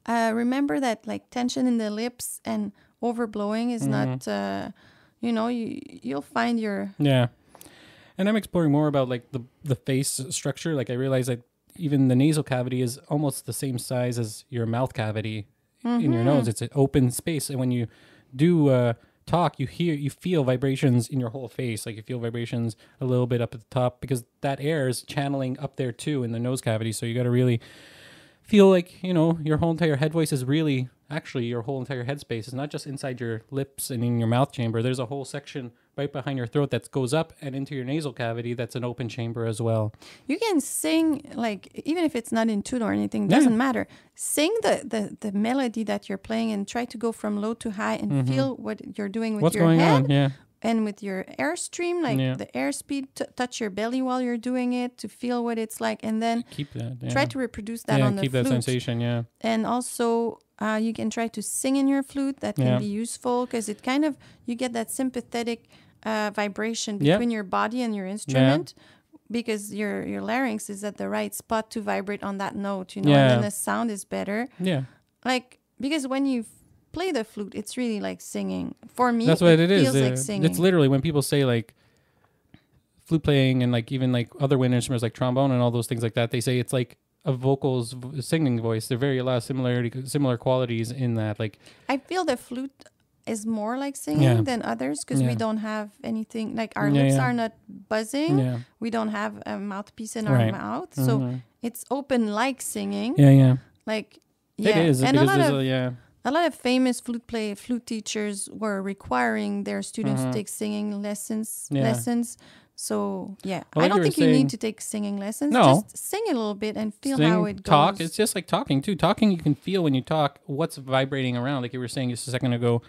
uh, remember that like tension in the lips and overblowing is Mm-hmm. not. Uh, you know, you you'll find your Yeah. And I'm exploring more about like the the face structure. Like I realize that even the nasal cavity is almost the same size as your mouth cavity in your nose. It's an open space, and when you do uh, talk, you hear you feel vibrations in your whole face. Like you feel vibrations a little bit up at the top because that air is channeling up there too in the nose cavity. So you got to really feel like you know your whole entire head voice is really actually your whole entire head space is not just inside your lips and in your mouth chamber there's a whole section right behind your throat that goes up and into your nasal cavity that's an open chamber as well You can sing like even if it's not in tune or anything, doesn't matter. Sing the, the the melody that you're playing and try to go from low to high and feel what you're doing with Mm-hmm. what's your going head on yeah and with your airstream, like Yeah. the airspeed. T- touch your belly while you're doing it to feel what it's like, and then keep that yeah. try to reproduce that yeah on the keep flute. that sensation yeah And also, uh, you can try to sing in your flute. That can Yeah. be useful because it kind of you get that sympathetic uh, vibration Yeah. between your body and your instrument. Because your your larynx is at the right spot to vibrate on that note, you know, and then the sound is better. yeah Like because when you play the flute, it's really like singing. For me, that's what it is feels like Uh, singing. it's literally when people say like flute playing and like even like other wind instruments like trombone and all those things like that they say it's like a vocals v- singing voice they're very a lot of similarity similar qualities in that like I feel the flute is more like singing Yeah. than others because we don't have anything like our Yeah, lips yeah. are not buzzing. yeah We don't have a mouthpiece in Right. our mouth, so Mhm. it's open like singing. yeah yeah Like yeah, It is and a lot of a, yeah, a lot of famous flute play flute teachers were requiring their students Mhm. to take singing lessons. Yeah. Lessons. So yeah, Well, I don't think you need to take singing lessons. No. Just sing a little bit and feel sing, how it goes. talk. It's just like talking too. Talking, you can feel when you talk what's vibrating around. Like you were saying just a second ago,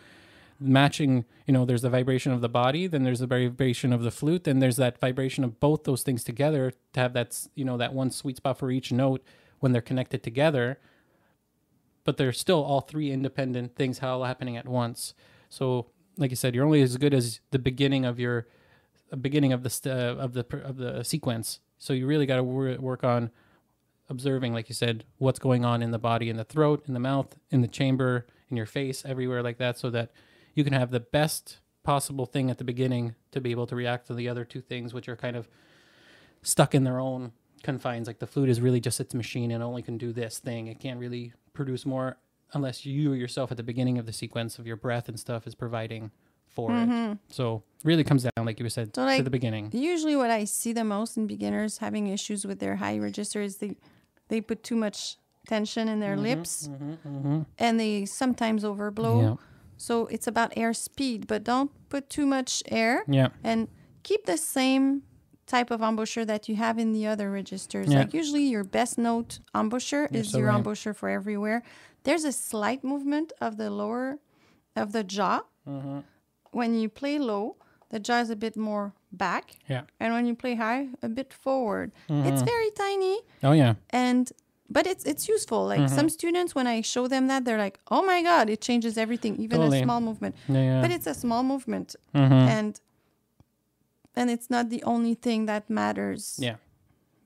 matching you know there's the vibration of the body then there's the vibration of the flute then there's that vibration of both those things together to have that you know that one sweet spot for each note when they're connected together. But they're still all three independent things all happening at once. So like you said you're only as good as the beginning of your beginning of the st- uh, of the of the sequence. So you really got to wor- work on observing like you said what's going on in the body in the throat in the mouth in the chamber in your face everywhere like that so that you can have the best possible thing at the beginning to be able to react to the other two things which are kind of stuck in their own confines. Like the flute is really just its machine and only can do this thing. It can't really produce more unless you yourself at the beginning of the sequence of your breath and stuff is providing for it. Mm-hmm. So really comes down like you said So, to like, the beginning. Usually, what I see the most in beginners having issues with their high register is they they put too much tension in their mm-hmm, lips, mm-hmm, and they sometimes overblow. yeah So it's about air speed, but don't put too much air, yeah and keep the same type of embouchure that you have in the other registers. Yeah. Like usually, your best note embouchure You're is so your right. embouchure for everywhere. There's a slight movement of the lower of the jaw. Mm-hmm. When you play low, the jaw is a bit more back yeah and when you play high a bit forward Mm-hmm. it's very tiny oh yeah and but it's it's useful like Mm-hmm. some students when i show them that they're like oh my god it changes everything even Totally. a small movement yeah, yeah. but it's a small movement Mhm. and and it's not the only thing that matters Yeah.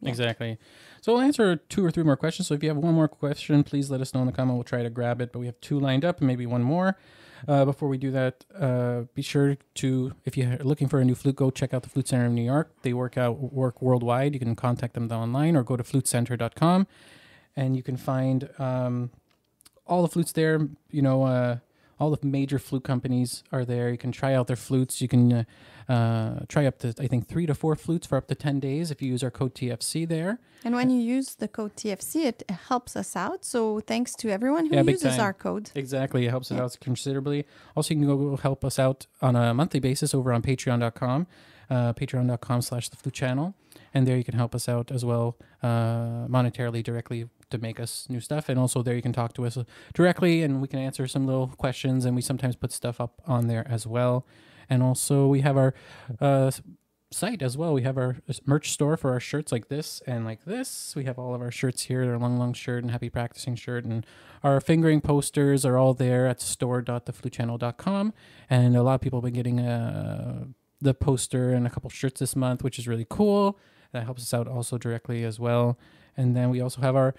Yeah. Exactly. So we'll answer two or three more questions. So if you have one more question, please let us know in the comment. We'll try to grab it. But we have two lined up and maybe one more. Uh, before we do that, uh, be sure to, if you're looking for a new flute, go check out the Flute Center in New York. They work out work worldwide. You can contact them online or go to flutecenter.com, and you can find um, all the flutes there. You know, uh, all the major flute companies are there. You can try out their flutes. You can uh, uh, try up to I think three to four flutes for up to ten days if you use our code TFC there. and when you use the code tfc it helps us out so thanks to everyone who Yeah, uses time. our code Exactly, it helps Yeah. it out considerably. Also, you can go help us out on a monthly basis over on Patreon.com, uh, Patreon.com/slash The Flute Channel, and there you can help us out as well uh, monetarily directly to make us new stuff. And also there you can talk to us directly, and we can answer some little questions. And we sometimes put stuff up on there as well. And also we have our uh, site as well. We have our merch store for our shirts like this and like this. We have all of our shirts here, our long, long shirt and happy practicing shirt. And our fingering posters are all there at store.theflutechannel.com. And a lot of people have been getting uh, the poster and a couple shirts this month, which is really cool. That helps us out also directly as well. And then we also have our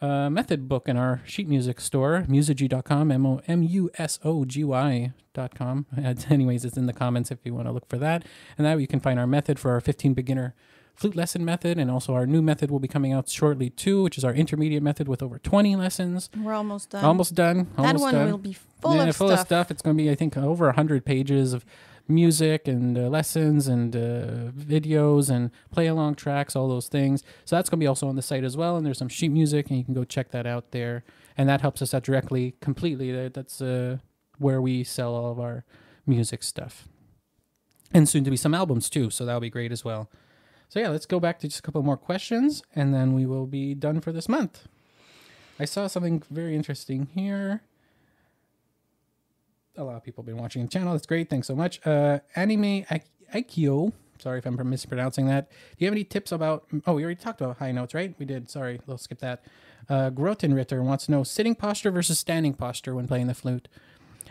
uh, method book in our sheet music store, musogy.com, M O M U S O G Y.com. Anyways, it's in the comments if you want to look for that. And that you can find our method for our 15 beginner flute lesson method. And also our new method will be coming out shortly too, which is our intermediate method with over 20 lessons. we're almost done almost done. that one done. will be full yeah, of full stuff of stuff. It's going to be, I think, over 100 pages of music and uh, lessons and uh, videos and play along tracks, all those things. So that's going to be also on the site as well. And there's some sheet music, and you can go check that out there. And that helps us out directly, completely. That's uh, where we sell all of our music stuff. And soon to be some albums too. So that'll be great as well. So yeah, let's go back to just a couple more questions, and then we will be done for this month. I saw something very interesting here a lot of people have been watching the channel. That's great. Thanks so much. Uh, anime Aikyo. Sorry if I'm mispronouncing that. Do you have any tips about? Oh, we already talked about high notes, right? We did. Sorry, we'll skip that. Uh, Grotenritter wants to know sitting posture versus standing posture when playing the flute.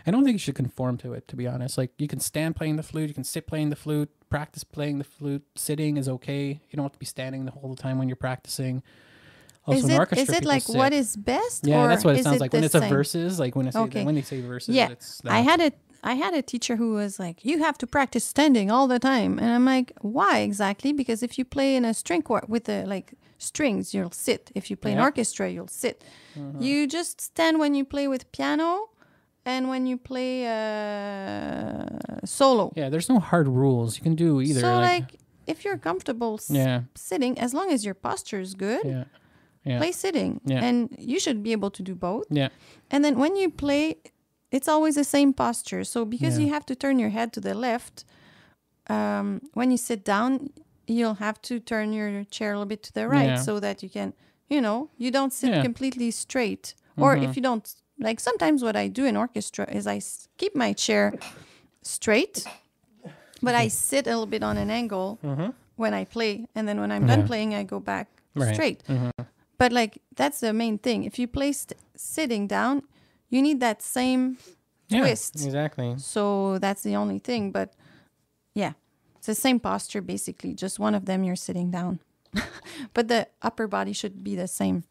I don't think you should conform to it, to be honest. Like you can stand playing the flute, you can sit playing the flute, practice playing the flute. Sitting is okay. You don't have to be standing the whole time when you're practicing. Also, is in it, orchestra, is it like sit. what is best Yeah, or that's what it is sounds like when it's a same? verses. Like when I say Okay. when they say verses, Yeah. it's I had a I had a teacher who was like, "You have to practice standing all the time," and I'm like, "Why exactly?" Because if you play in a string quartet with the like strings, you'll sit. If you play an orchestra, you'll sit. You just stand when you play with piano, and when you play uh, solo. Yeah, there's no hard rules. You can do either. so like, like, if you're comfortable s- yeah, sitting, as long as your posture is good, yeah, yeah, play sitting, Yeah. and you should be able to do both. yeah, And then when you play, it's always the same posture. So because you have to turn your head to the left, um, when you sit down, you'll have to turn your chair a little bit to the right so that you can, you know, you don't sit completely straight. Or Mhm. if you don't like sometimes what I do in orchestra is I s- keep my chair straight, but I sit a little bit on an angle when I play, and then when I'm done playing, I go back Right. straight. But like that's the main thing. If you play st- sitting down, you need that same Yeah, twist. exactly. So that's the only thing. But yeah, it's the same posture basically. Just one of them you're sitting down, but the upper body should be the same.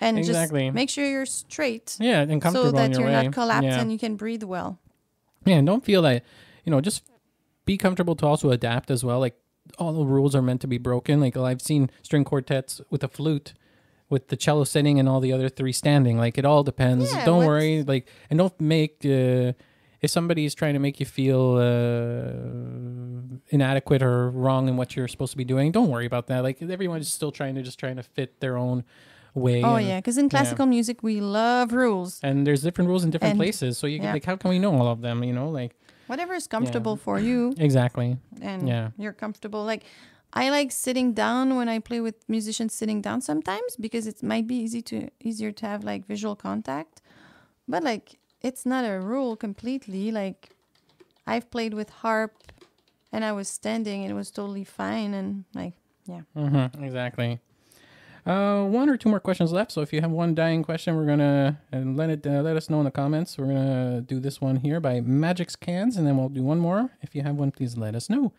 And Exactly. just make sure you're straight Yeah, and comfortable so that your you're way. not collapsed yeah. and you can breathe well. Yeah, and don't feel that, you know, just be comfortable to also adapt as well. Like all the rules are meant to be broken. Like I've seen string quartets with a flute, with the cello sitting and all the other three standing. Like it all depends. Yeah, don't what's- worry. Like and don't make uh, if somebody is trying to make you feel uh, inadequate or wrong in what you're supposed to be doing. Don't worry about that. Like everyone's still trying to just trying to fit their own way. Oh and- yeah, because in classical music we love rules. And there's different rules in different And- places. So you yeah. like, how can we know all of them? You know, like Whatever is comfortable for you exactly. and Yeah. you're comfortable. Like I like sitting down when I play with musicians sitting down sometimes because it might be easy to easier to have like visual contact. But like it's not a rule completely. Like I've played with harp and I was standing and it was totally fine and like yeah. Mm-hmm, exactly. Uh, one or two more questions left. So if you have one dying question, we're gonna and let it uh, let us know in the comments. We're gonna do this one here by Magic's Cans, and then we'll do one more. If you have one, please let us know.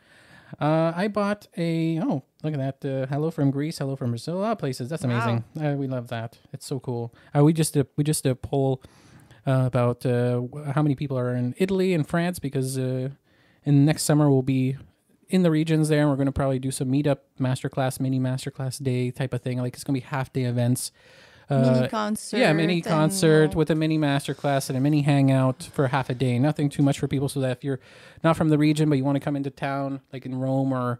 Uh, I bought a oh look at that uh, hello from Greece, hello from Brazil, a lot of places. That's amazing. Uh, we love that. It's so cool. Uh, we just did, we just did a poll uh, about uh, how many people are in Italy and France because uh, in next summer we'll be in the regions there and we're going to probably do some meetup masterclass mini masterclass day type of thing like it's going to be half day events mini uh, concert. yeah mini concert uh, with a mini masterclass and a mini hangout for half a day nothing too much for people so that if you're not from the region but you want to come into town like in rome or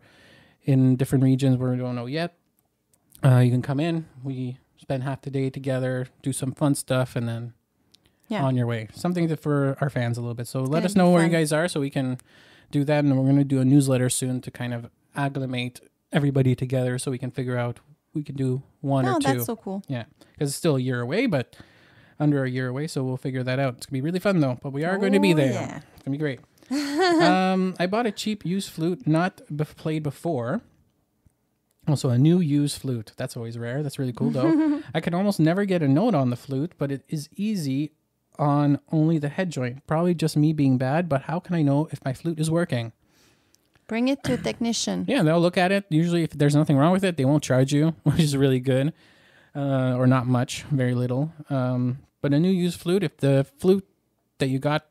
in different regions where we don't know yet uh, you can come in we spend half the day together do some fun stuff and then Yeah. on your way something to, for our fans a little bit so let us know where you guys are so we can do that and we're going to do a newsletter soon to kind of agglomerate everybody together so we can figure out we can do one No, or two Oh, that's so cool. yeah because it's still a year away but under a year away so we'll figure that out. It's going to be really fun though but we are going to be Oh, there. yeah. it's to be great. Um, i bought a cheap used flute not be- played before. Also a new used flute. That's always rare. That's really cool though. I can almost never get a note on the flute but it is easy on only the head joint. Probably just me being bad but how can i know if my flute is working Bring it to a technician. yeah, they'll look at it. Usually, if there's nothing wrong with it, they won't charge you, which is really good, uh, or not much, very little. Um, but a new used flute, if the flute that you got,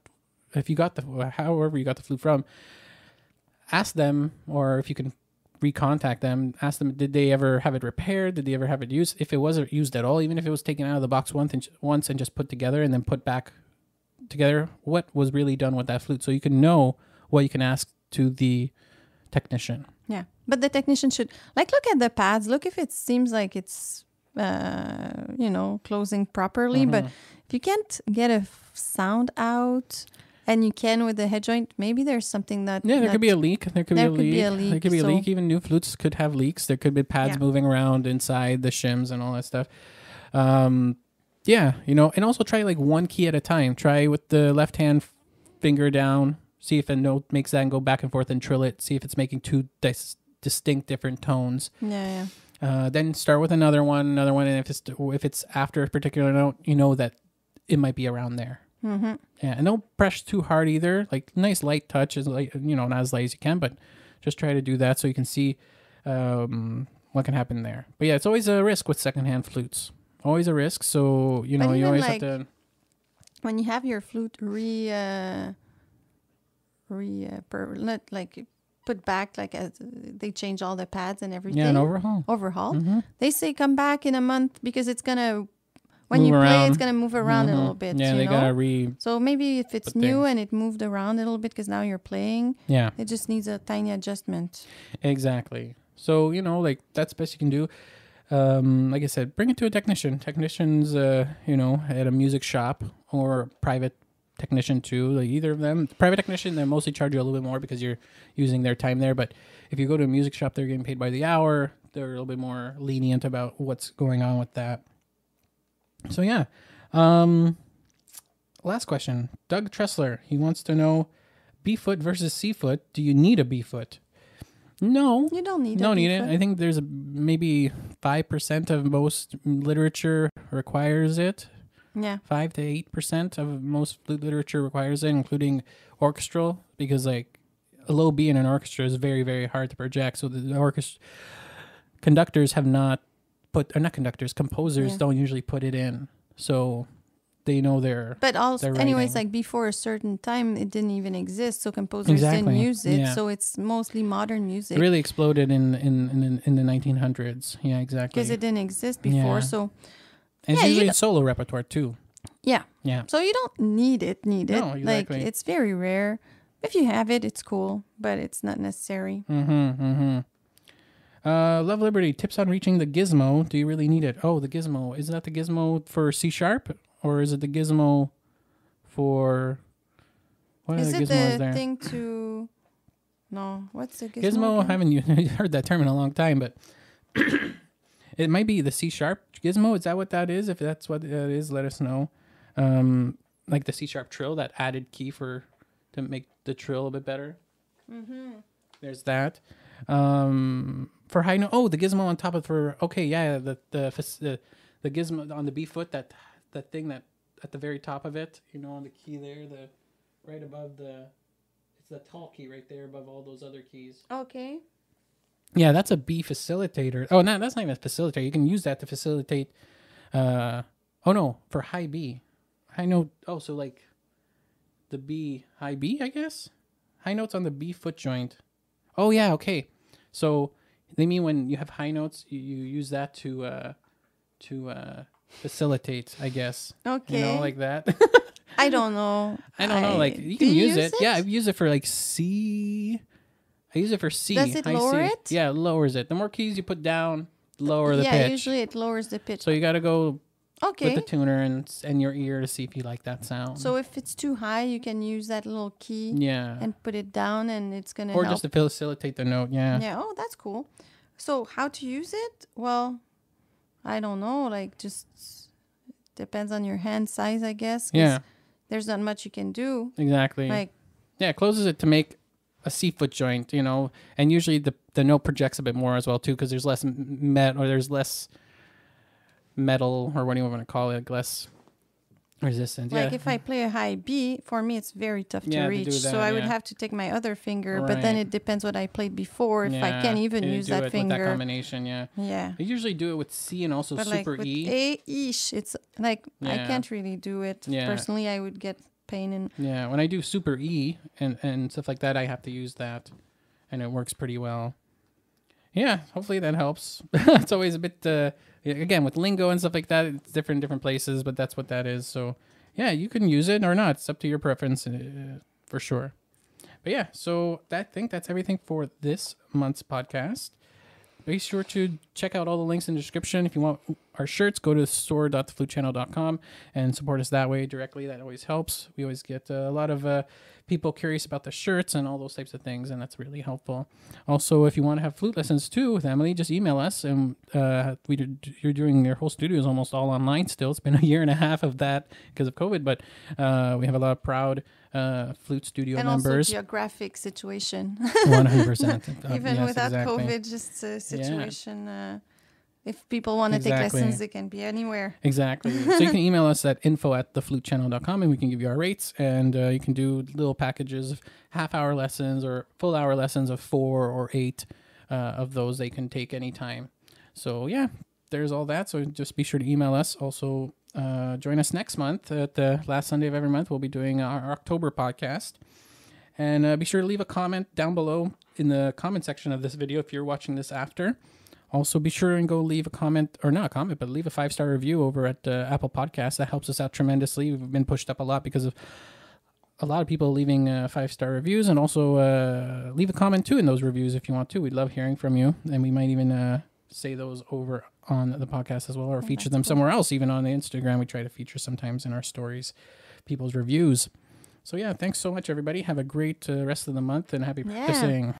if you got the, however you got the flute from, ask them, or if you can recontact them, ask them, did they ever have it repaired? Did they ever have it used? If it wasn't used at all, even if it was taken out of the box once and, once and just put together and then put back together, what was really done with that flute? So you can know what you can ask to the technician. Yeah, but the technician should like look at the pads. Look if it seems like it's uh, you know closing properly. But Mm-hmm. if you can't get a f- sound out, and you can with the head joint, maybe there's something that Yeah, there that- could be a leak. There could, There be, a could leak. be a There could be a leak. Even new flutes could have leaks. There could be pads Yeah. moving around inside the shims and all that stuff. Um, yeah, you know, and also try like one key at a time. Try with the left hand finger down. See if a note makes that and go back and forth and trill it. See if it's making two dis- distinct different tones. yeah, yeah. Uh, then start with another one, another one, and if it's if it's after a particular note, you know that it might be around there. Mm-hmm. Yeah, and don't press too hard either. Like nice light touch is like you know not as light as you can, but just try to do that so you can see um, what can happen there. But yeah, it's always a risk with secondhand flutes. Always a risk. So you know you always like, have to. When you have your flute re uh, re uh, not like put back like as they change all the pads and everything. Yeah, an overhaul. overhaul. Mhm. They say come back in a month because it's gonna when Move you play it's gonna move around a Mhm. little bit. Yeah, you they know? gotta re. So maybe if it's new things. and it moved around a little bit because now you're playing, Yeah, it just needs a tiny adjustment. exactly. So you know, like that's best you can do. Um, like I said, bring it to a technician. Technicians, uh, you know, at a music shop or private technician too. Like either of them, private technician, they mostly charge you a little bit more because you're using their time there. But if you go to a music shop, they're getting paid by the hour. They're a little bit more lenient about what's going on with that. So yeah, um, last question. Doug Tressler. He wants to know B foot versus C foot. Do you need a B foot? No. You don't need. it. No a need it. I think there's a, maybe five percent of most literature requires it. Yeah. Five to eight percent of most flute literature requires it, including orchestral, because like a low B in an orchestra is very very hard to project. So the, the orchestra conductors have not put, or not conductors, composers Yeah. don't usually put it in, so they know their But also, They're anyways, like before a certain time, it didn't even exist, so composers Exactly, didn't use it. yeah. So it's mostly modern music it really exploded in in in, in the 1900s. Yeah, exactly. because it didn't exist before. Yeah. So and it's yeah, you usually solo repertoire too. yeah, Yeah. so you don't need it. Need it. No, exactly. Like it's very rare. If you have it, it's cool, but it's not necessary. Mm-hmm. Mm-hmm. Uh, Love Liberty tips on reaching the gizmo. Do you really need it? Oh, the gizmo. Is that the gizmo for C sharp, or is it the gizmo for what Is other it the there? thing to? No, what's the gizmo? Gizmo, I again? haven't u- heard that term in a long time, but it might be the C sharp gizmo. Is that what that is? If that's what it is, let us know. Um, like the C sharp trill, that added key for to make the trill a bit better. Mm-hmm. There's that. Um, for high note, oh, the gizmo on top of for okay, yeah, the the the, the gizmo on the B foot, that that thing that at the very top of it, you know, on the key there, the right above the, it's the tall key right there above all those other keys. Okay. Yeah, that's a B facilitator. Oh, no, that's not even a facilitator. You can use that to facilitate. Uh, oh no, for high B, high note. Oh, so like the B high B, I guess. High notes on the B foot joint. Oh yeah, okay. So they mean when you have high notes, you, you use that to uh, to uh, facilitate, I guess. Okay. You know, like that. I don't know. I don't know. Like you can use, it. Yeah, I've used it for like C. I use it for C. Does it high lower C. it? Yeah, it lowers it. The more keys you put down, the lower the yeah, pitch. Yeah, usually it lowers the pitch. so you got to go okay. with the tuner and and your ear to see if you like that sound. So if it's too high, you can use that little key yeah, and put it down, and it's gonna or help. just to facilitate the note. Yeah. yeah. Oh, that's cool. So how to use it? Well, I don't know. Like just depends on your hand size, I guess. Yeah, There's not much you can do. exactly. Like yeah, it closes it to make a C foot joint, you know, and usually the the note projects a bit more as well too because there's less met or there's less metal or what do you want to call it, less resistance. like yeah. if I play a high B, for me it's very tough Yeah, to to reach. so that, I would have to take my other finger, but then it depends what I played before. If I can't even you use that With that finger, combination, yeah. yeah. I usually do it with C and also But like super with E. A ish, it's like I can't really do it. Yeah. Personally, I would get pain in. Yeah, when I do super E and and stuff like that, I have to use that, and it works pretty well. Yeah, hopefully that helps. it's always a bit uh, again with lingo and stuff like that. It's different different places, but that's what that is. So yeah, you can use it or not. It's up to your preference uh, for sure. But yeah, so I think that's everything for this month's podcast. Be sure to check out all the links in the description. If you want our shirts, go to store.theflutechannel.com and support us that way directly. That always helps. We always get a lot of uh, people curious about the shirts and all those types of things, and that's really helpful. Also, if you want to have flute lessons too with Amelie, just email us. And uh, we you're doing your whole studio is almost all online still. It's been a year and a half of that because of COVID, but uh, we have a lot of proud uh, flute studio and members. also geographic situation. One hundred percent. Even Yes, without exactly. COVID, just a situation. Uh, if people want to take lessons, they can be anywhere. Exactly. so you can email us at info at theflutechannel.com and we can give you our rates. And uh, you can do little packages of half hour lessons or full hour lessons of four or eight uh, of those they can take anytime. So, yeah, there's all that. So just be sure to email us. Also, uh, join us next month at the last Sunday of every month. We'll be doing our October podcast. And uh, be sure to leave a comment down below in the comment section of this video if you're watching this after. Also, be sure and go leave a comment, or not a comment, but leave a five star review over at uh, Apple Podcasts. That helps us out tremendously. We've been pushed up a lot because of a lot of people leaving uh, five star reviews, and also uh, leave a comment too in those reviews if you want to. We'd love hearing from you, and we might even uh, say those over on the podcast as well, or feature them cool. somewhere else. Even on the Instagram, we try to feature sometimes in our stories people's reviews. So yeah, thanks so much, everybody. Have a great uh, rest of the month, and happy Yeah. practicing.